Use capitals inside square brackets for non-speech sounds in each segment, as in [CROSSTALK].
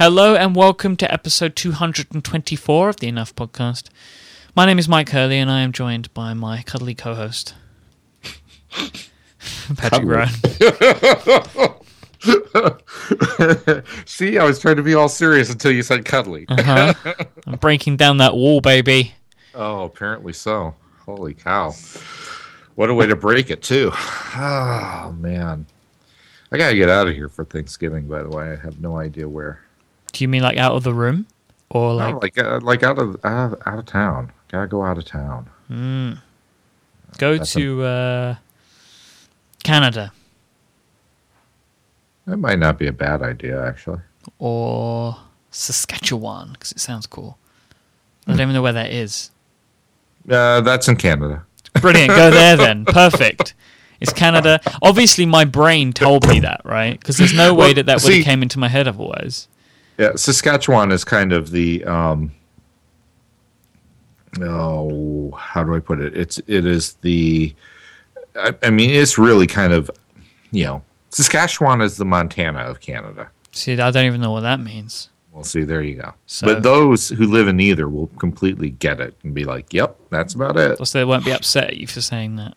Hello and welcome to episode 224 of the Enough Podcast. My name is Myke Hurley and I am joined by my cuddly co host, [LAUGHS] Patrick Rhone. [LAUGHS] See, I was trying to be all serious until you said cuddly. Uh-huh. [LAUGHS] I'm breaking down that wall, baby. Oh, apparently so. Holy cow. What a way to break it, too. [SIGHS] Oh, man. I got to get out of here for Thanksgiving, by the way. I have no idea where. Do you mean like out of the room? Or like, No, like, uh, like out of out of, out of town. Gotta go out of town. go that's to uh, Canada That might not be a bad idea, actually. or Saskatchewan because it sounds cool? I don't even know where that is. Uh, that's in Canada. Brilliant. Go there then. [LAUGHS] Perfect. It's Canada. Obviously, my brain told me that, right? Because there's no way Well, that that would have came into my head otherwise. Yeah, Saskatchewan is kind of the um oh, how do I put it? It's it is the I, I mean it's really kind of you know Saskatchewan is the Montana of Canada. See, I don't even know what that means. Well, see, there you go. So- but those who live in either will completely get it and be like, "Yep, that's about it." Plus, they won't be upset at you for saying that.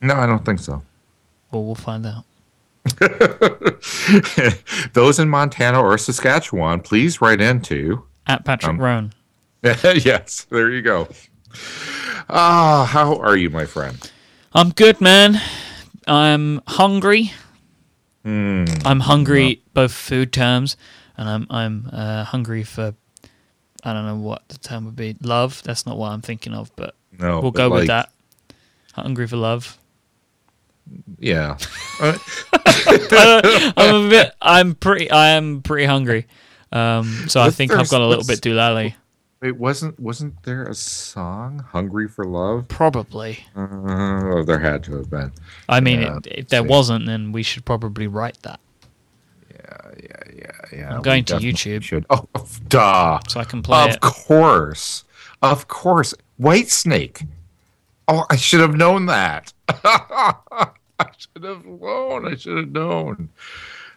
No, I don't think so. Well, we'll find out. [LAUGHS] those in Montana or Saskatchewan, please write into At Patrick Um, Rhone. [LAUGHS] yes, there you go. Ah, how are you, my friend? I'm good, man. I'm hungry. Hmm. I'm hungry, both food terms, and I'm I'm uh, hungry for. I don't know what the term would be. Love. That's not what I'm thinking of, but No, we'll but go with that. Hungry for love. Yeah. [LAUGHS] Uh, [LAUGHS] I'm a [LAUGHS] bit. I'm pretty. I am pretty hungry. Um, so I think I've gone a little what's- bit doolally. wait, wasn't wasn't there a song "Hungry for Love"? Probably. Uh, there had to have been. I mean, Yeah, it, if there see. wasn't, then we should probably write that Yeah, yeah, yeah, yeah. I'm going to YouTube. Should. Oh, duh. so I can play Of it. course, of course. White Snake. Oh, I should have known that. [LAUGHS] [LAUGHS] I should have known. I should have known.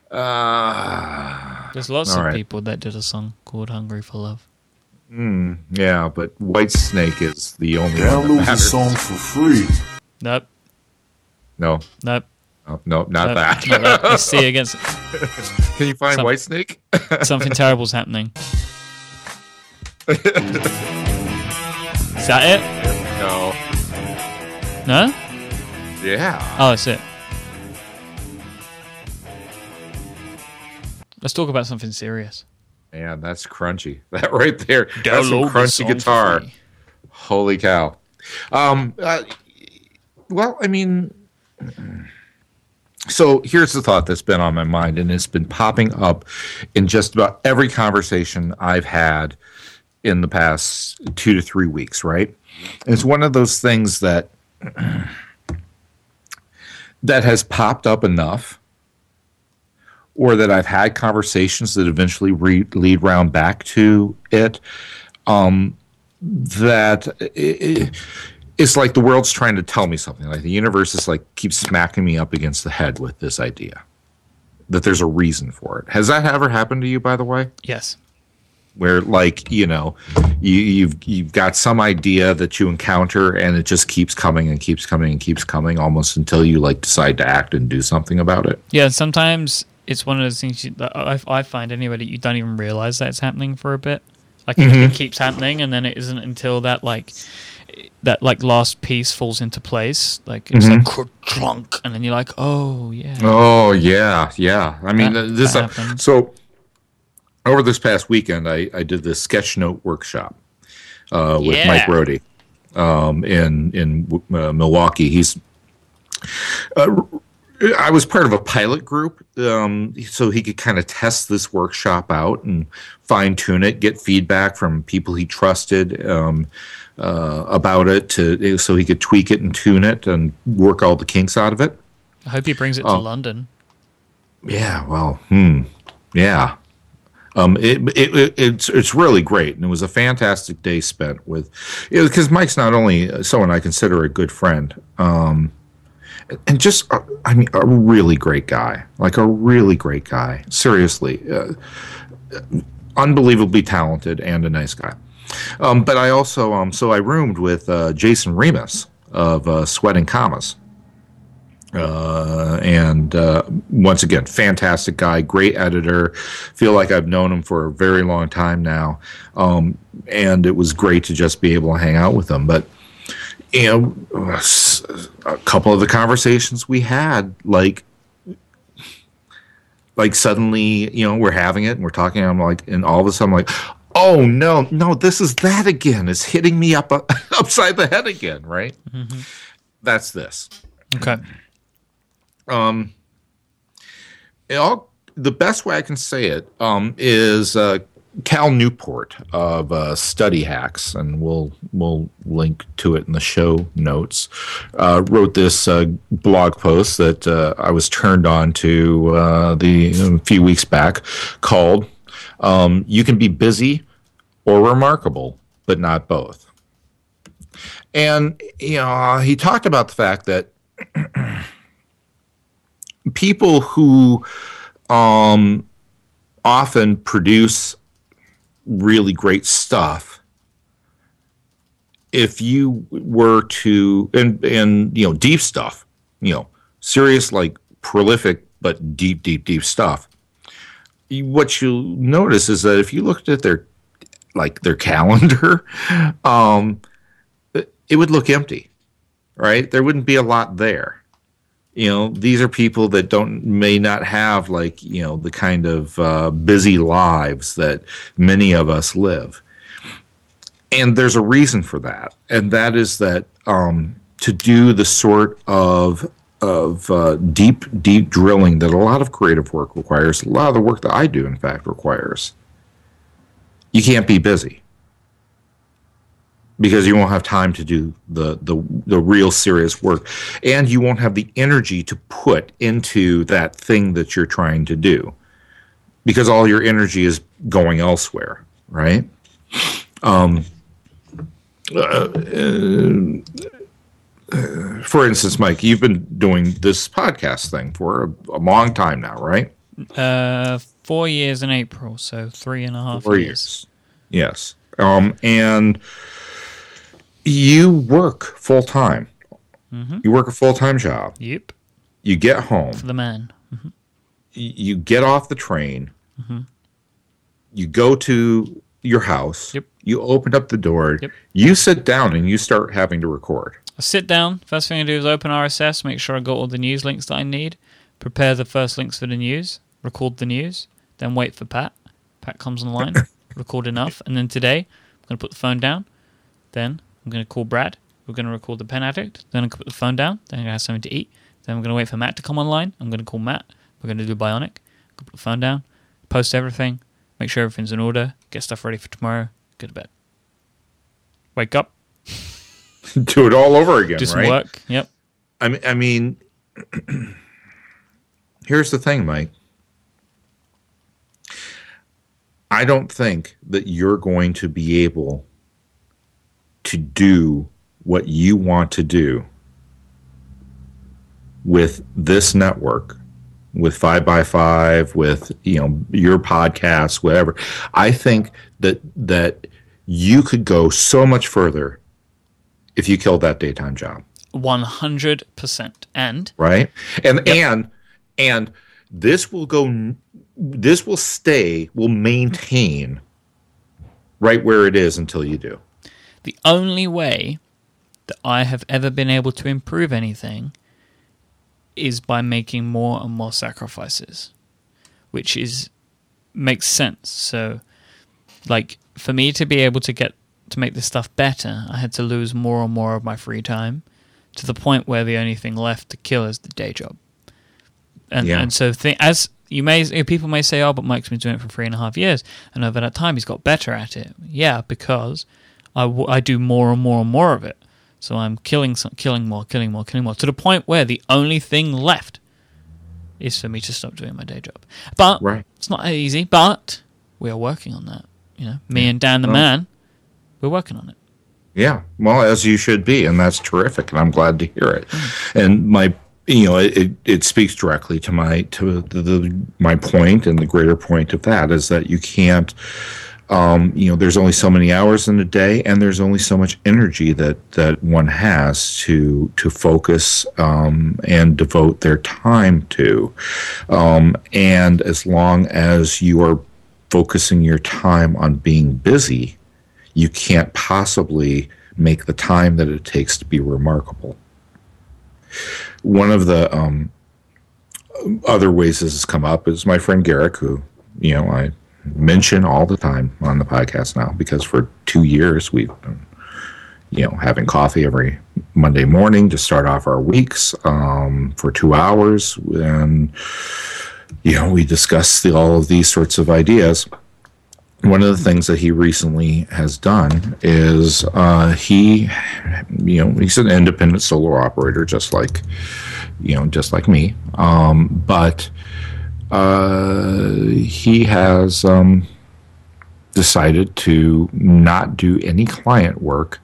Uh, There's lots of right. people that did a song called "Hungry for Love." mm, yeah, but White Snake is the only one that Download the song for free. Nope, No, nope, no, no, not nope, that. not that. Let's see [LAUGHS] against Can you find Some- White Snake? [LAUGHS] something terrible's happening. Is that it? no. No? Yeah. Oh, that's it. Let's talk about something serious. Man, that's crunchy. [LAUGHS] That right there. That's some Download the crunchy song for guitar. free. Holy cow. Um, uh, well, I mean, so here's the thought that's been on my mind, and it's been popping up in just about every conversation I've had in the past two to three weeks, right? It's one of those things that [CLEARS THROAT] that has popped up enough or that I've had conversations that eventually re- lead round back to it um, that i i it's like the world's trying to tell me something. Like the universe is like keeps smacking me up against the head with this idea that there's a reason for it. Has that ever happened to you, by the way? Yes. Where like you know, you, you've you've got some idea that you encounter, and it just keeps coming and keeps coming and keeps coming, almost until you like decide to act and do something about it. Yeah, sometimes it's one of those things you, I, I find anyway that you don't even realize that it's happening for a bit. Like it, Mm-hmm. it keeps happening, and then it isn't until that like that like last piece falls into place. Like it's like drunk, and then you're like, oh yeah. Mm-hmm. Oh yeah, yeah. I mean, That- this. that uh, so over this past weekend, I, I did this sketch note workshop uh, with Yeah. Mike Rohde um, in in uh, Milwaukee. He's. Uh, I was part of a pilot group, um, so he could kind of test this workshop out and fine tune it, get feedback from people he trusted um, uh, about it, to so he could tweak it and tune it and work all the kinks out of it. I hope he brings it to Oh. London. Yeah, well, hmm, yeah. Um, it, it, it it's it's really great, and it was a fantastic day spent with, because Mike's not only someone I consider a good friend, um, and just uh, I mean a really great guy, like a really great guy. Seriously, uh, unbelievably talented and a nice guy. Um, but I also um, so I roomed with uh, Jason Rehmus of uh, Sweating Commas. Uh, and uh, once again, fantastic guy, great editor. Feel like I've known him for a very long time now, um, and it was great to just be able to hang out with him. But you know, a couple of the conversations we had, like, like suddenly, you know, we're having it and we're talking. I'm like, and all of a sudden, I'm like, oh no, no, this is that again. It's hitting me up [LAUGHS] upside the head again, right? Mm-hmm. That's this. Okay. Um, all, the best way I can say it um, is uh, Cal Newport of uh, Study Hacks, and we'll we'll link to it in the show notes. Uh, wrote this uh, blog post that uh, I was turned on to uh, the a few weeks back, called um, "You Can Be Busy or Remarkable, but Not Both." And you know, he talked about the fact that [CLEARS THROAT] people who um, often produce really great stuff if you were to and and you know deep stuff you know serious like prolific but deep deep deep stuff what you'll notice is that if you looked at their like their [LAUGHS] calendar um it would look empty right? There wouldn't be a lot there you know these are people that don't may not have like you know the kind of uh, busy lives that many of us live. And there's a reason for that. And that is that um, to do the sort of of uh, deep deep drilling that a lot of creative work requires a lot of the work that i do in fact requires you can't be busy because you won't have time to do the, the the real serious work. And you won't have the energy to put into that thing that you're trying to do because all your energy is going elsewhere right? Um, uh, uh, for instance Myke you've been doing this podcast thing for a, a long time now right? Uh four years in april so three and a half four years, years. yes. Um, and you work full time. Mm-hmm. You work a full time job. Yep. You get home. For the man. Mm-hmm. You get off the train. Mm-hmm. You go to your house. Yep. You open up the door. Yep. You sit down and you start having to record. I sit down. First thing I do is open RSS, make sure I got all the news links that I need, prepare the first links for the news, record the news, then wait for Pat. Pat comes online, [LAUGHS] record enough, and then today I'm going to put the phone down. Then I'm going to call Brad. We're going to record the pen addict. Then I'm going to put the phone down. Then I'm going to have something to eat. Then I'm going to wait for Matt to come online. I'm going to call Matt. We're going to do Bionic. Put the phone down. Post everything. Make sure everything's in order. Get stuff ready for tomorrow. Go to bed. Wake up. [LAUGHS] do it all over again. Do some right? work. Yep. I mean, I mean, [CLEARS THROAT] here's the thing, Myke. I don't think that you're going to be able to do what you want to do with this network with five by five with you know your podcast whatever. I think that that you could go so much further if you killed that daytime job. 100% and right? And yep. and and this will go this will stay will maintain right where it is until you do the only way that I have ever been able to improve anything is by making more and more sacrifices, which is makes sense. So, like for me to be able to get to make this stuff better, I had to lose more and more of my free time to the point where the only thing left to kill is the day job. And yeah. and so th- as you may people may say, oh, but Myke's been doing it for three and a half years, and over that time he's got better at it. Yeah, because I, w- I do more and more and more of it. So I'm killing some, killing more, killing more, killing more, to the point where the only thing left is for me to stop doing my day job. But right. it's not easy. But we are working on that. You know, me and Dan the well, man, we're working on it. Yeah, well, as you should be, and that's terrific, and I'm glad to hear it. Mm. And my you know, it, it speaks directly to my to the, the my point, and the greater point of that is that you can't. Um, you know, there's only so many hours in a day, and there's only so much energy that that one has to to focus um, and devote their time to. Um, and as long as you are focusing your time on being busy, you can't possibly make the time that it takes to be remarkable one of the um, other ways this has come up is my friend Garrick, who you know I mention all the time on the podcast now because for two years we've been you know having coffee every Monday morning to start off our weeks um, for two hours, and you know we discuss the, all of these sorts of ideas one of the things that he recently has done is uh, he, you know, he's an independent solar operator, just like, you know, just like me. Um, but uh, he has um, decided to not do any client work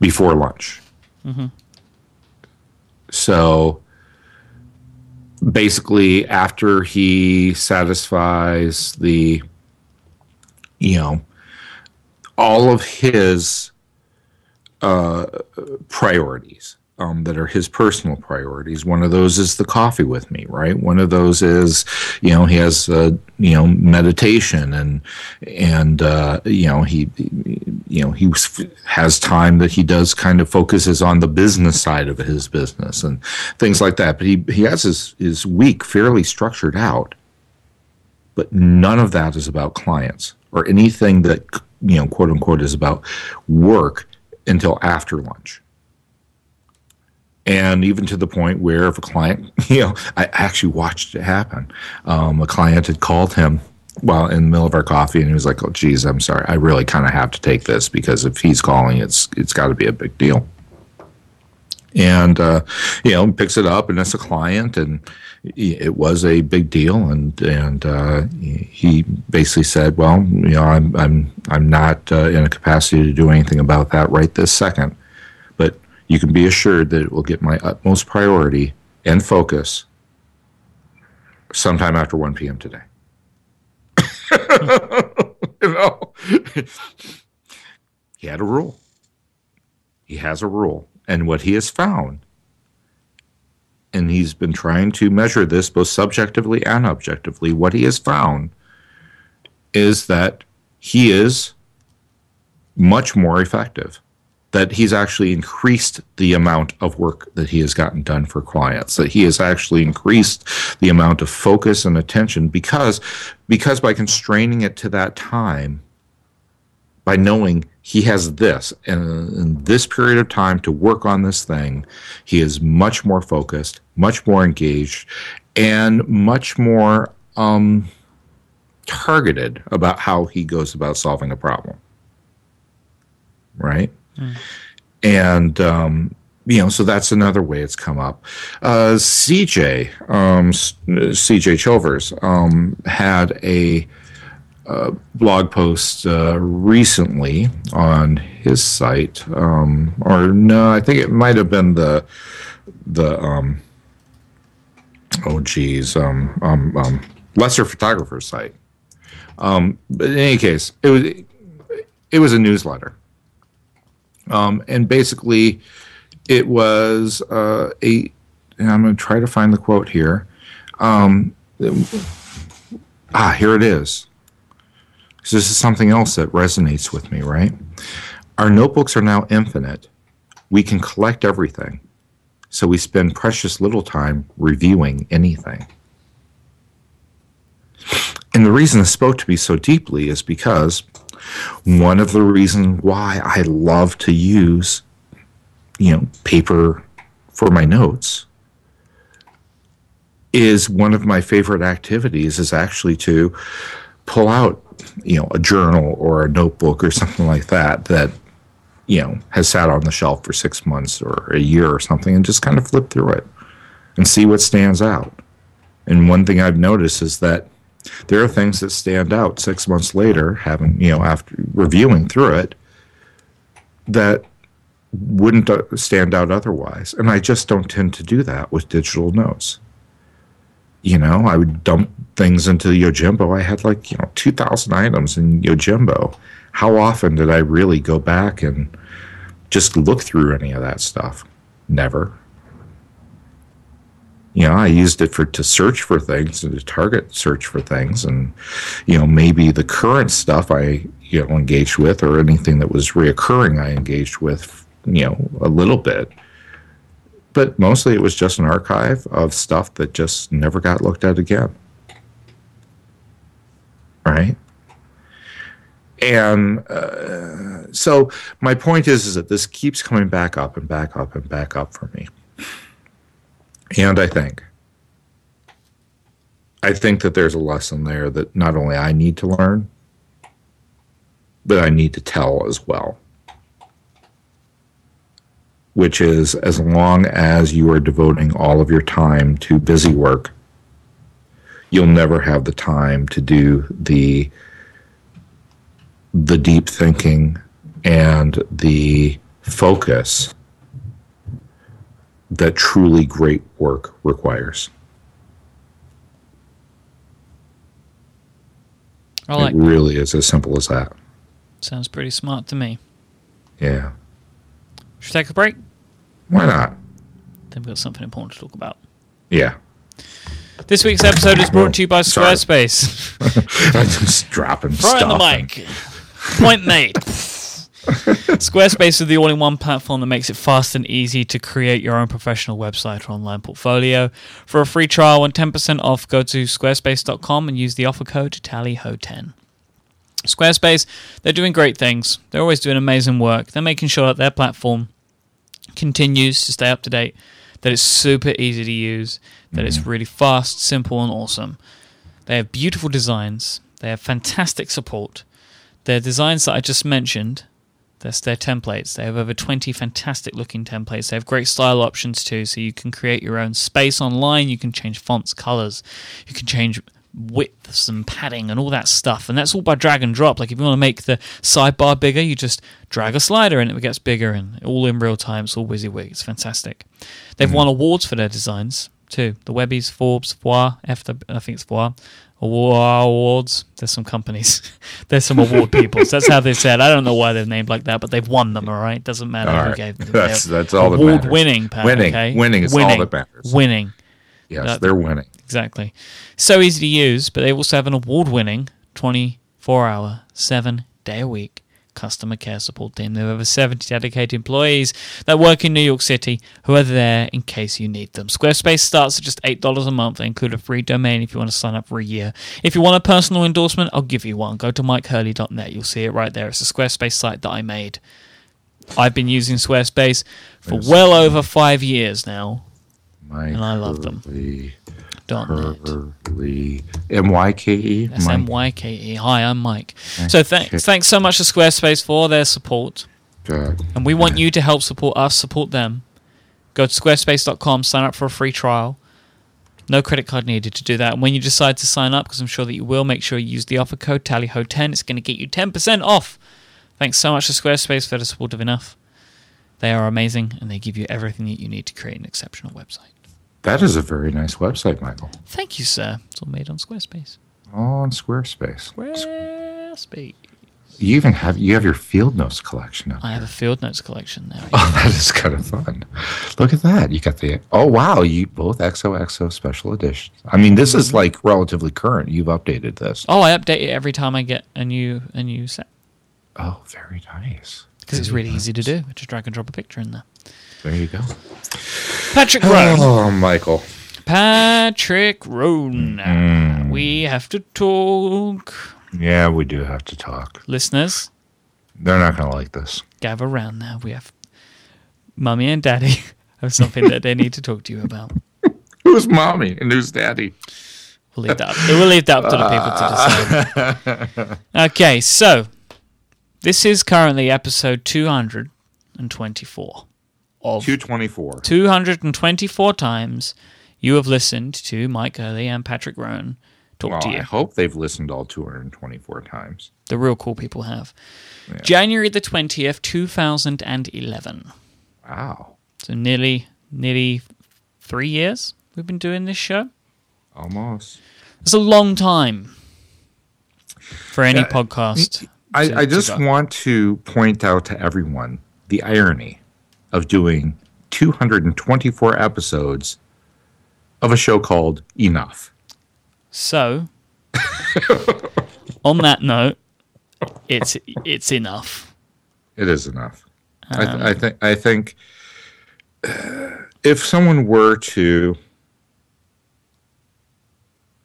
before lunch. Mm-hmm. So basically after he satisfies the you know all of his uh, priorities um, that are his personal priorities. One of those is the coffee with me, right? One of those is, you know, he has, uh, you know, meditation and, and, uh, you know, he, you know, he has time that he does kind of focuses on the business side of his business and things like that. But he, he has his, his week fairly structured out, but none of that is about clients or anything that, you know, quote unquote is about work until after lunch and even to the point where if a client, [LAUGHS] you know, I actually watched it happen. Um, a client had called him while in the middle of our coffee, and he was like, "Oh, geez, I'm sorry, I really kind of have to take this because if he's calling, it's it's got to be a big deal." And uh, you know, picks it up, and it's a client, and it was a big deal, and and uh, he basically said, "Well, you know, I'm I'm I'm not uh, in a capacity to do anything about that right this second you can be assured that it will get my utmost priority and focus sometime after 1 p.m. today. [LAUGHS] you know, he had a rule. He has a rule. And what he has found, and he's been trying to measure this both subjectively and objectively, what he has found is that he is much more effective that he's actually increased the amount of work that he has gotten done for clients that he has actually increased the amount of focus and attention because because by constraining it to that time by knowing he has this and in this period of time to work on this thing he is much more focused much more engaged and much more um, targeted about how he goes about solving a problem. Right Mm. And, um, you know, so that's another way it's come up. Uh, CJ, um, CJ Chilvers, um, had a uh, blog post uh, recently on his site, um, or no, I think it might have been the the um, oh geez, um, um, lesser photographer site. But in any case, it was it was a newsletter, um, and basically, it was uh, a. I'm going to try to find the quote here. Um, ah, here it is. So this is something else that resonates with me, right? Our notebooks are now infinite. We can collect everything. So we spend precious little time reviewing anything. And the reason this spoke to me so deeply is because one of the reasons why I love to use, you know, paper for my notes is one of my favorite activities is actually to pull out, you know, a journal or a notebook or something like that that you know has sat on the shelf for 6 months or a year or something and just kind of flip through it and see what stands out. And one thing I've noticed is that there are things that stand out six months later, having, you know, after reviewing through it, that wouldn't uh, stand out otherwise. And I just don't tend to do that with digital notes. You know, I would dump things into Yojimbo. I had like, you know, 2,000 items in Yojimbo. How often did I really go back and just look through any of that stuff? Never. You know, I used it for to search for things and to target search for things, and you know, maybe the current stuff I you know engaged with or anything that was reoccurring I engaged with, you know, a little bit. But mostly it was just an archive of stuff that just never got looked at again. Right? And uh, so my point is, is that this keeps coming back up and back up and back up for me. And I think, I think that there's a lesson there that not only I need to learn, but I need to tell as well. Which is as long as you are devoting all of your time to busy work, you'll never have the time to do the the deep thinking and the focus that truly great work requires. Like it really is as simple as that. Sounds pretty smart to me. Yeah. Should we take a break? Why not? Then we've got something important to talk about. Yeah. This week's episode is brought to you by Squarespace. [LAUGHS] I'm just dropping Throw stuff. the mic. Point made. [LAUGHS] Squarespace is the all in one platform that makes it fast and easy to create your own professional website or online portfolio. For a free trial and 10% off, go to squarespace.com and use the offer code TALLYHO10. Squarespace, they're doing great things. They're always doing amazing work. They're making sure that their platform continues to stay up to date, that it's super easy to use, that it's mm-hmm. really fast, simple, and awesome. They have beautiful designs. They have fantastic support. Their designs that I just mentioned, that's their templates. They have over 20 fantastic looking templates. They have great style options too, so you can create your own space online. You can change fonts, colors, you can change widths and padding and all that stuff. And that's all by drag and drop. Like if you want to make the sidebar bigger, you just drag a slider and it gets bigger and all in real time. It's all WYSIWYG. It's fantastic. They've mm-hmm. won awards for their designs too. The Webbies, Forbes, Foire, FW, I think it's Foire. Awards. There's some companies. [LAUGHS] There's some award people. So that's how they said. I don't know why they're named like that, but they've won them. All right, doesn't matter All who right. gave them. [LAUGHS] That's- They're that's all that award winning. Pat, Winning. okay? Winning is all winning. that matters. Winning. Yes, That- they're winning. Exactly. So easy to use, but they also have an award winning 24 hour, 7 day a week customer care support team. They have over 70 dedicated employees that work in New York City who are there in case you need them. Squarespace starts at just $8 a month. They include a free domain if you want to sign up for a year. If you want a personal endorsement, I'll give you one. Go to mykehurley.net. You'll see it right there. It's a Squarespace site that I made. I've been using Squarespace for well over five years now. Myke And I love them. Hurley, Dot net. Hurley, M Y K E. S Myke. M Y K E. Hi, I'm Myke. So thanks, thanks so much to Squarespace for their support, God. and we want you to help support us, support them. Go to squarespace.com, sign up for a free trial. No credit card needed to do that. And when you decide to sign up, because I'm sure that you will, make sure you use the offer code TALLYHO10. It's going to get you 10% off. Thanks so much to Squarespace for the support of enough. They are amazing, and they give you everything that you need to create an exceptional website. That is a very nice website, Michael. Thank you, sir. It's all made on Squarespace. All On Squarespace. Squarespace. You even have you have your field notes collection. I have a field notes collection now. Oh, that is kind of fun. Look at that. You got the oh wow, you both XOXO special editions. I mean, this is like relatively current. You've updated this. Oh, I update it every time I get a new a new set Oh, very nice. because it's really easy to do. I just drag and drop a picture in there. There you go. Patrick Rhone. Oh, Michael. Patrick Rhone. Mm. We have to talk. Yeah, we do have to talk. Listeners, They're not going to like this. gather round now. We have mummy and daddy [LAUGHS] have something that they need to talk to you about. [LAUGHS] Who's mommy and who's daddy? We'll leave that up. We'll leave that up to the people to decide. [LAUGHS] Okay, so this is currently episode 224 of 224. 224 times you have listened to Myke Hurley and Patrick Rhone talk Well, to you. I hope they've listened all 224 times. The real cool people have. January the 20th, 2011. Wow. So nearly, nearly three years we've been doing this show. Almost. It's a long time for any Yeah, podcast. to- I, I just want to point out to everyone the irony of doing 224 episodes of a show called Enough. So, [LAUGHS] on that note, it's it's enough. It is enough. I, th- I think. I think uh, if someone were to,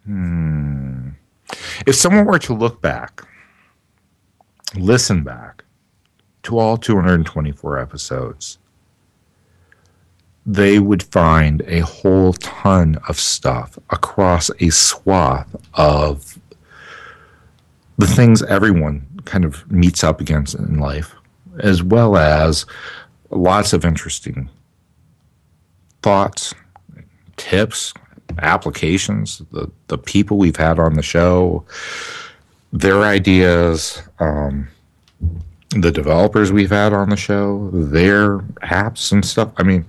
hmm, if someone were to look back, listen back to all 224 episodes, they would find a whole ton of stuff across a swath of the things everyone kind of meets up against in life, as well as lots of interesting thoughts, tips, applications, the, the people we've had on the show, their ideas, um, the developers we've had on the show, their apps and stuff. I mean,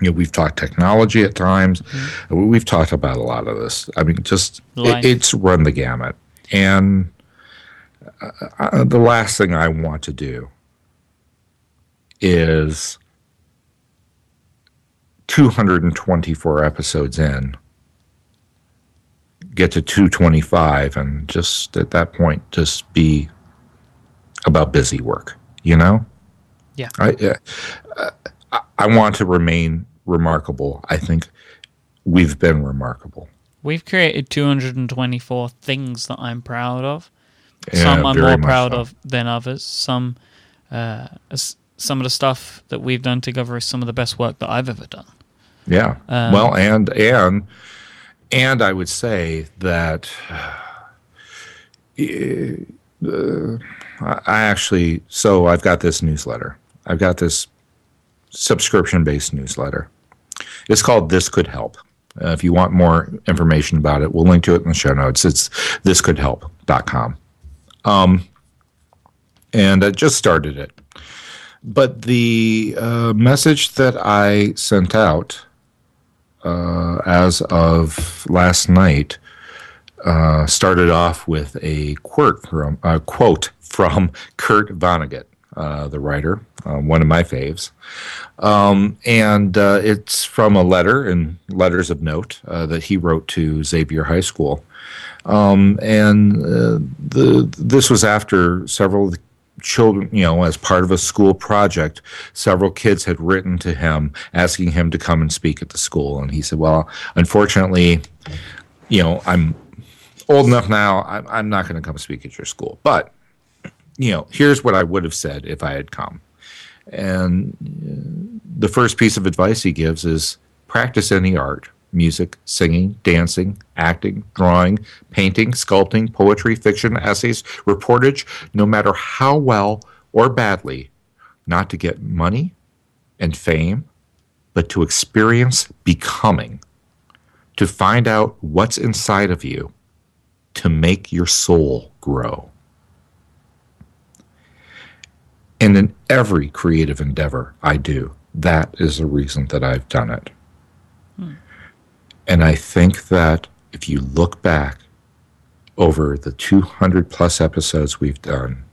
you know, we've talked technology at times. We've talked about a lot of this. I mean, just it, it's run the gamut. And uh, uh, the last thing I want to do is 224 episodes in, get to 225, and just at that point, just be about busy work, you know? Yeah. I, uh, I, I want to remain remarkable. I think we've been remarkable. We've created 224 things that I'm proud of. Yeah, some I'm more proud so. of than others. Some, uh, some of the stuff that we've done together is some of the best work that I've ever done. Yeah. Um, well, and and and I would say that [SIGHS] uh, I I actually so I've got this newsletter. I've got this subscription based newsletter. It's called This Could Help. Uh, if you want more information about it, we'll link to it in the show notes. It's thiscouldhelp.com. Um, and I just started it. But the uh, message that I sent out uh, as of last night uh, started off with a quote from a quote from [LAUGHS] Kurt Vonnegut, uh, the writer, uh, one of my faves, um, and uh, it's from a letter and letters of note uh, that he wrote to Xavier High School, um, and uh, the this was after several children, you know, as part of a school project, several kids had written to him asking him to come and speak at the school. And he said, Well, unfortunately, you know, I'm old enough now, I'm, I'm not going to come speak at your school. But, you know, here's what I would have said if I had come. And uh, the first piece of advice he gives is practice any art music, singing, dancing, acting, drawing, painting, sculpting, poetry, fiction, essays, reportage, no matter how well or badly, not to get money and fame, but to experience becoming, to find out what's inside of you, to make your soul grow. And in every creative endeavor I do, that is the reason that I've done it. And I think that if you look back over the 200 plus episodes we've done,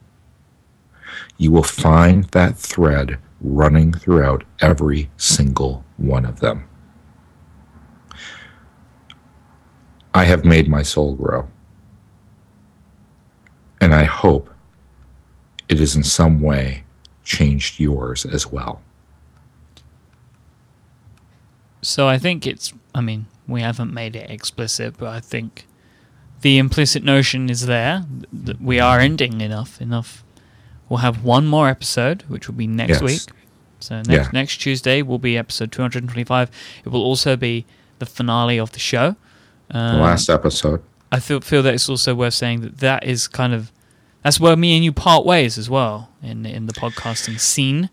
you will find that thread running throughout every single one of them. I have made my soul grow. And I hope it has in some way changed yours as well. So I think it's. I mean, we haven't made it explicit, but I think the implicit notion is there that we are ending enough. Enough. We'll have one more episode, which will be next Yes. week. So next Yeah. next Tuesday will be episode 225. It will also be the finale of the show. The Um, last episode. I feel feel that it's also worth saying that that is kind of that's where me and you part ways as well in in the podcasting scene.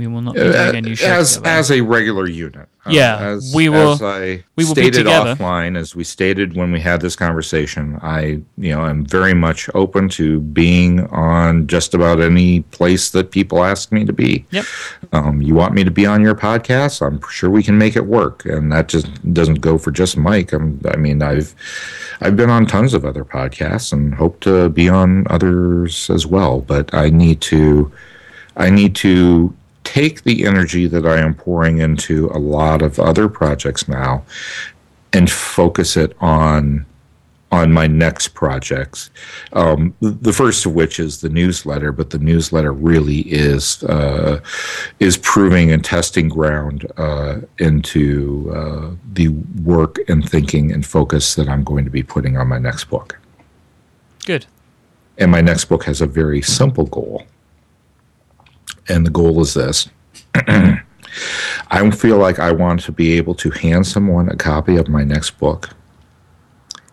We will not be doing a new show Uh, as together. as a regular unit. Uh, Yeah, as, we will- As I we will stated offline, as we stated when we had this conversation, I you know am very much open to being on just about any place that people ask me to be. Yep. Um, you want me to be on your podcast? I'm sure we can make it work, and that just doesn't go for just Myke. I'm, I mean, I've I've been on tons of other podcasts and hope to be on others as well. But I need to I need to take the energy that I am pouring into a lot of other projects now and focus it on on my next projects. Um, the first of which is the newsletter, but the newsletter really is uh, is proving and testing ground uh, into uh, the work and thinking and focus that I'm going to be putting on my next book. Good. And my next book has a very simple goal. And the goal is this [CLEARS THROAT] I feel like I want to be able to hand someone a copy of my next book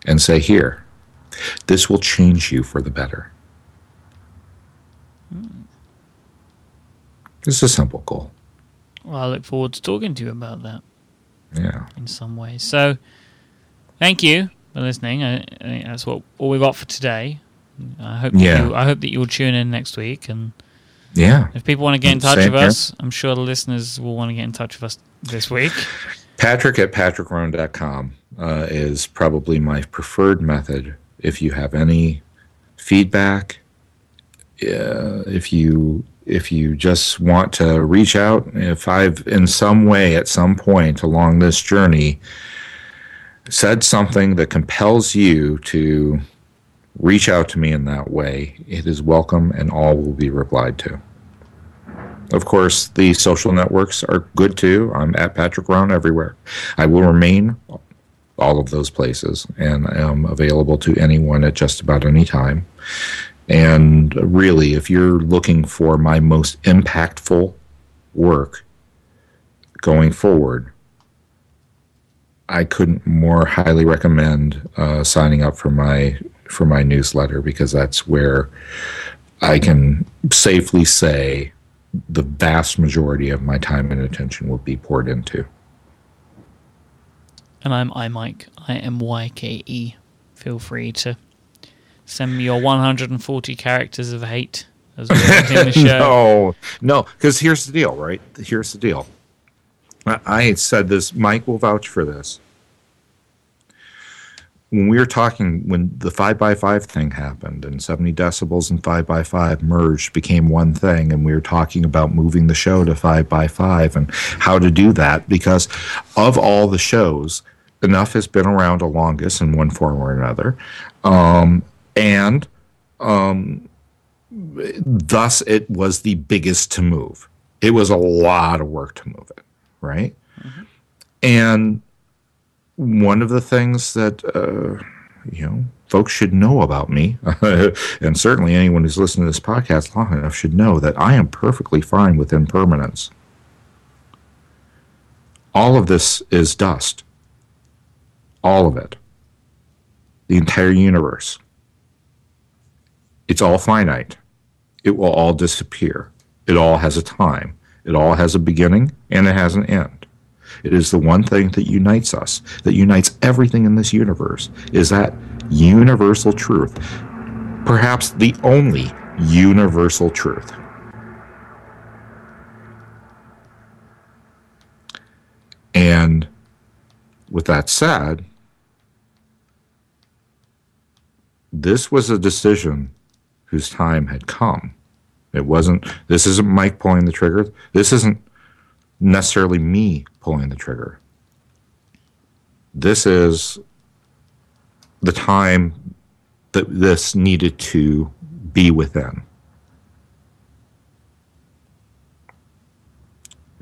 and say, Here, this will change you for the better. It's a simple goal. Well, I look forward to talking to you about that Yeah. in some way. So, thank you for listening. I, I think that's what all we've got for today. I hope that Yeah. you, I hope that you'll tune in next week, and Yeah. if people want to get in touch Same with here. us, I'm sure the listeners will want to get in touch with us this week. Patrick at patrickrhone.com uh, is probably my preferred method. If you have any feedback, uh, if you if you just want to reach out, if I've in some way at some point along this journey said something that compels you to reach out to me in that way, it is welcome and all will be replied to. Of course, the social networks are good too. I'm at Patrick Rhone everywhere. I will remain all of those places and am available to anyone at just about any time. And really, if you're looking for my most impactful work going forward, I couldn't more highly recommend uh, signing up for my for my newsletter because that's where I can safely say the vast majority of my time and attention will be poured into. And I'm iMyke, I M Y K E. Feel free to send me your 140 characters of hate as well in the [LAUGHS] show. No, no, because here's the deal, right? Here's the deal. I, I said this. Myke will vouch for this. When we were talking, when the five by five thing happened, and seventy decibels and five by five merged became one thing, and we were talking about moving the show to five by five and how to do that, because of all the shows, enough has been around the longest in one form or another, um, and thus it was the biggest to move. It was a lot of work to move it, right? And one of the things that uh, you know folks should know about me, [LAUGHS] and certainly anyone who's listened to this podcast long enough should know that I am perfectly fine with impermanence. All of this is dust. All of it. The entire universe. It's all finite it will all disappear. It all has a time. It all has a beginning and it has an end. It is the one thing that unites us, that unites everything in this universe, is that universal truth. Perhaps the only universal truth. And with that said, this was a decision whose time had come. It wasn't, this isn't Myke pulling the trigger. This isn't necessarily me pulling the trigger. This is the time that this needed to be within.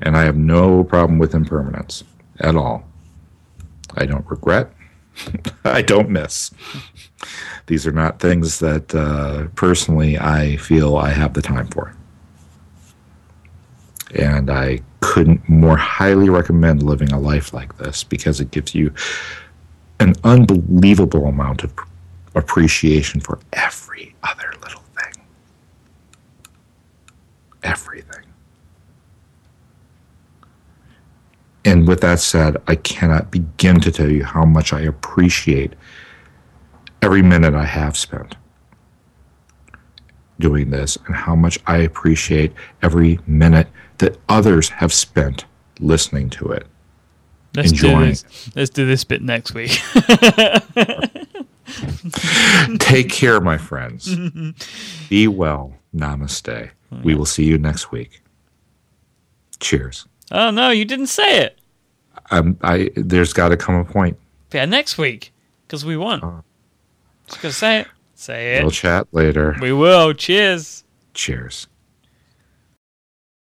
And I have no problem with impermanence at all. I don't regret. [LAUGHS] I don't miss. These are not things that uh, personally I feel I have the time for. And I couldn't more highly recommend living a life like this because it gives you an unbelievable amount of appreciation for every other little thing. Everything. And with that said, I cannot begin to tell you how much I appreciate every minute I have spent doing this and how much I appreciate every minute that others have spent listening to it. Let's Enjoying. do this. Let's do this bit next week. [LAUGHS] Take care, my friends. [LAUGHS] Be well. Namaste. We will see you next week. Cheers. oh no, you didn't say it. Um, I there's got to come a point. Yeah, next week because we won. Oh. Just gonna say it. Say it. We'll chat later. We will. Cheers. Cheers.